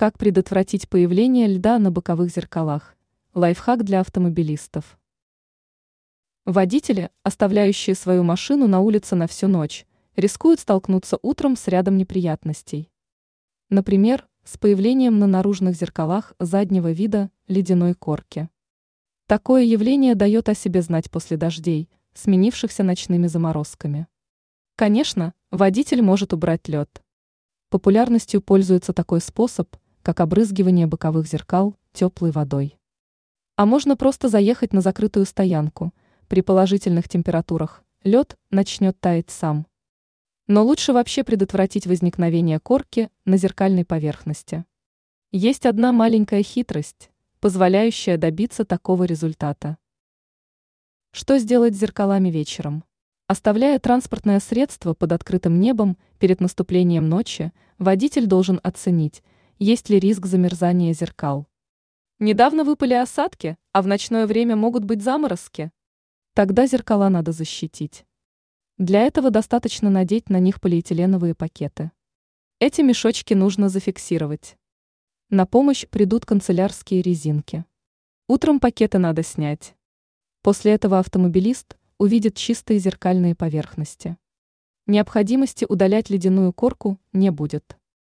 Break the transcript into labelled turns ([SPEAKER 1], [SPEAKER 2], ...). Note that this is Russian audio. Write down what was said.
[SPEAKER 1] Как предотвратить появление льда на боковых зеркалах? Лайфхак для автомобилистов. Водители, оставляющие свою машину на улице на всю ночь, рискуют столкнуться утром с рядом неприятностей. Например, с появлением на наружных зеркалах заднего вида ледяной корки. Такое явление дает о себе знать после дождей, сменившихся ночными заморозками. Конечно, водитель может убрать лед. Популярностью пользуется такой способ – как обрызгивание боковых зеркал теплой водой. А можно просто заехать на закрытую стоянку. При положительных температурах лед начнет таять сам. Но лучше вообще предотвратить возникновение корки на зеркальной поверхности. Есть одна маленькая хитрость, позволяющая добиться такого результата. Что сделать с зеркалами вечером? Оставляя транспортное средство под открытым небом перед наступлением ночи, водитель должен оценить, есть ли риск замерзания зеркал. Недавно выпали осадки, а в ночное время могут быть заморозки. Тогда зеркала надо защитить. Для этого достаточно надеть на них полиэтиленовые пакеты. Эти мешочки нужно зафиксировать. На помощь придут канцелярские резинки. Утром пакеты надо снять. После этого автомобилист увидит чистые зеркальные поверхности. Необходимости удалять ледяную корку не будет.